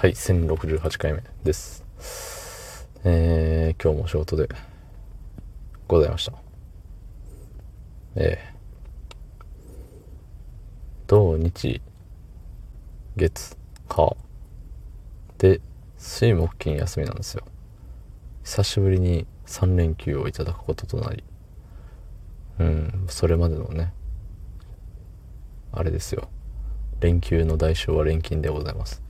はい、1068回目です。えー、今日も仕事でございました。えー、土日、月、火、で、水木金休みなんですよ。久しぶりに3連休をいただくこととなり、うん、それまでのね、あれですよ。連休の代償は錬金でございます。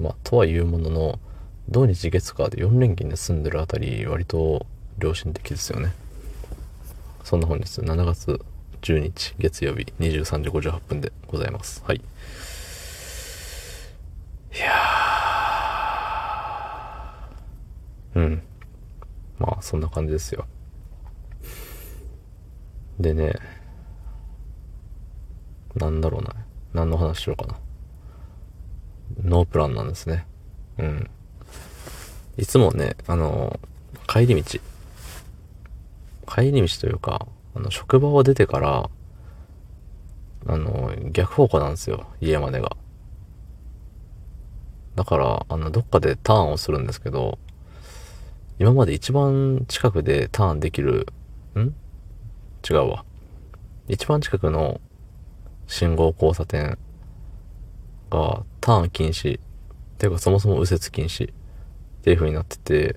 まあ、とはいうものの、土日月火で4連勤で住んでるあたり、割と良心的ですよね。そんな本日、7月10日月曜日23時58分でございます。はい。いや。うん。まあ、そんな感じですよ。でね、なんだろうな。何の話しようかな。ノープランなんですね。うん。いつもね、あの、帰り道。帰り道というか、あの、職場を出てから、あの、逆方向なんですよ。家までが。だから、あの、どっかでターンをするんですけど、今まで一番近くでターンできる、ん？違うわ。一番近くの信号交差点がターン禁止。ていうかそもそも右折禁止っていう風になってて、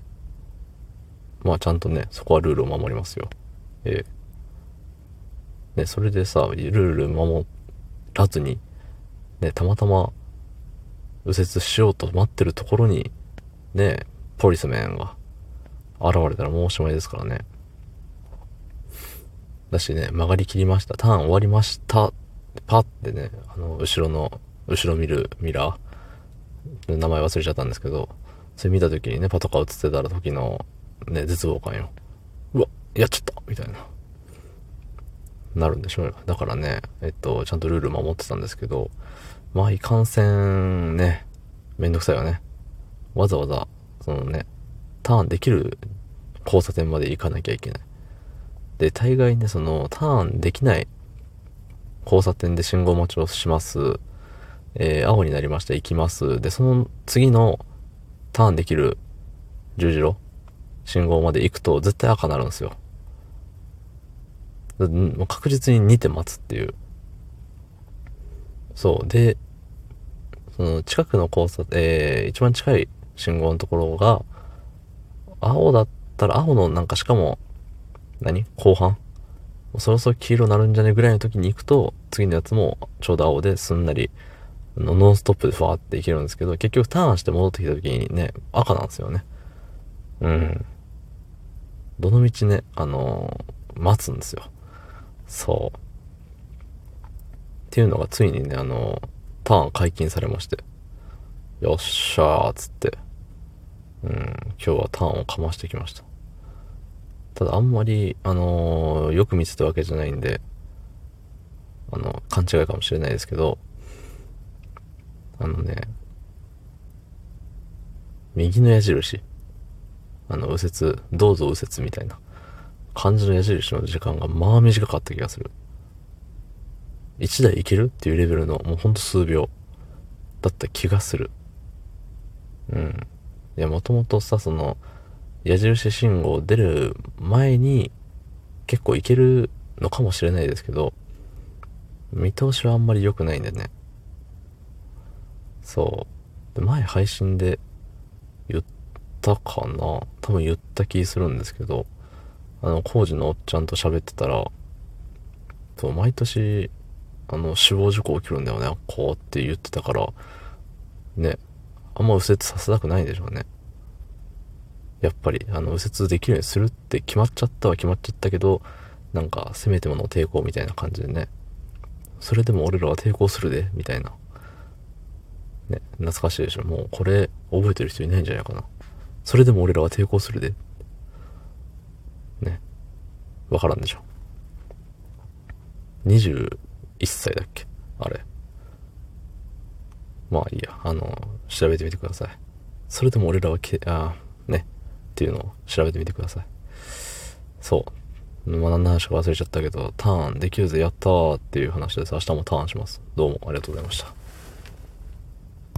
まあちゃんとね、そこはルールを守りますよ。ええ。ね、それでさ、ルール守らずに、ね、たまたま右折しようと待ってるところに、ね、ポリスメンが現れたらもうおしまいですからね。だしね、曲がりきりました。ターン終わりました。パッてね、あの、後ろの後ろ見るミラー、名前忘れちゃったんですけど、それ見た時にね、パトカー映ってたら時の、ね、絶望感よ。うわ、やっちゃったみたいな。なるんでしょうよ。だからね、えっと、ちゃんとルール守ってたんですけど、まあ、いかんせん、ね、めんどくさいよね。わざわざ、そのね、ターンできる交差点まで行かなきゃいけない。で、大概ね、その、ターンできない交差点で信号待ちをします。えー、青になりました、行きます。で、その次のターンできる十字路信号まで行くと絶対赤になるんですよ。もう確実に2手待つっていう。そう。で、その近くの交差、えー、一番近い信号のところが、青だったら、青のなんかしかも、何？後半？そろそろ黄色になるんじゃね？ぐらいの時に行くと、次のやつもちょうど青ですんなりノンストップでファーっていけるんですけど、結局ターンして戻ってきた時にね、赤なんですよね。うん。どの道ね、あのー、待つんですよ。そう。っていうのがついにね、あのー、ターン解禁されまして。よっしゃーっつって。うん、今日はターンをかましてきました。ただあんまり、あのー、よく見せたわけじゃないんで、あの、勘違いかもしれないですけど、あのね、右の矢印？あの、右折、どうぞ右折みたいな感じの矢印の時間がまあ短かった気がする。1台いける？っていうレベルのもうほんと数秒だった気がする。うん。いや、もともとさ、その、矢印信号出る前に結構いけるのかもしれないですけど、見通しはあんまり良くないんでね。そう。前配信で言ったかな多分言った気するんですけど、あの、工事のおっちゃんと喋ってたら、そう、毎年、あの、死亡事故起きるんだよね、こうって言ってたから、ね、あんま右折させたくないでしょうね。やっぱり、あの、右折できるようにするって決まっちゃったは決まっちゃったけど、なんか、せめてもの抵抗みたいな感じでね、それでも俺らは抵抗するで、みたいな。ね、懐かしいでしょ。もうこれ覚えてる人いないんじゃないかな。それでも俺らは抵抗するで。ね。わからんでしょ。21歳だっけ？あれ。まあいいや。あの、調べてみてください。それでも俺らはけ、あね。っていうのを調べてみてください。そう。まあ何の話か忘れちゃったけど、ターンできるぜ、やったーっていう話です。明日もターンします。どうもありがとうございました。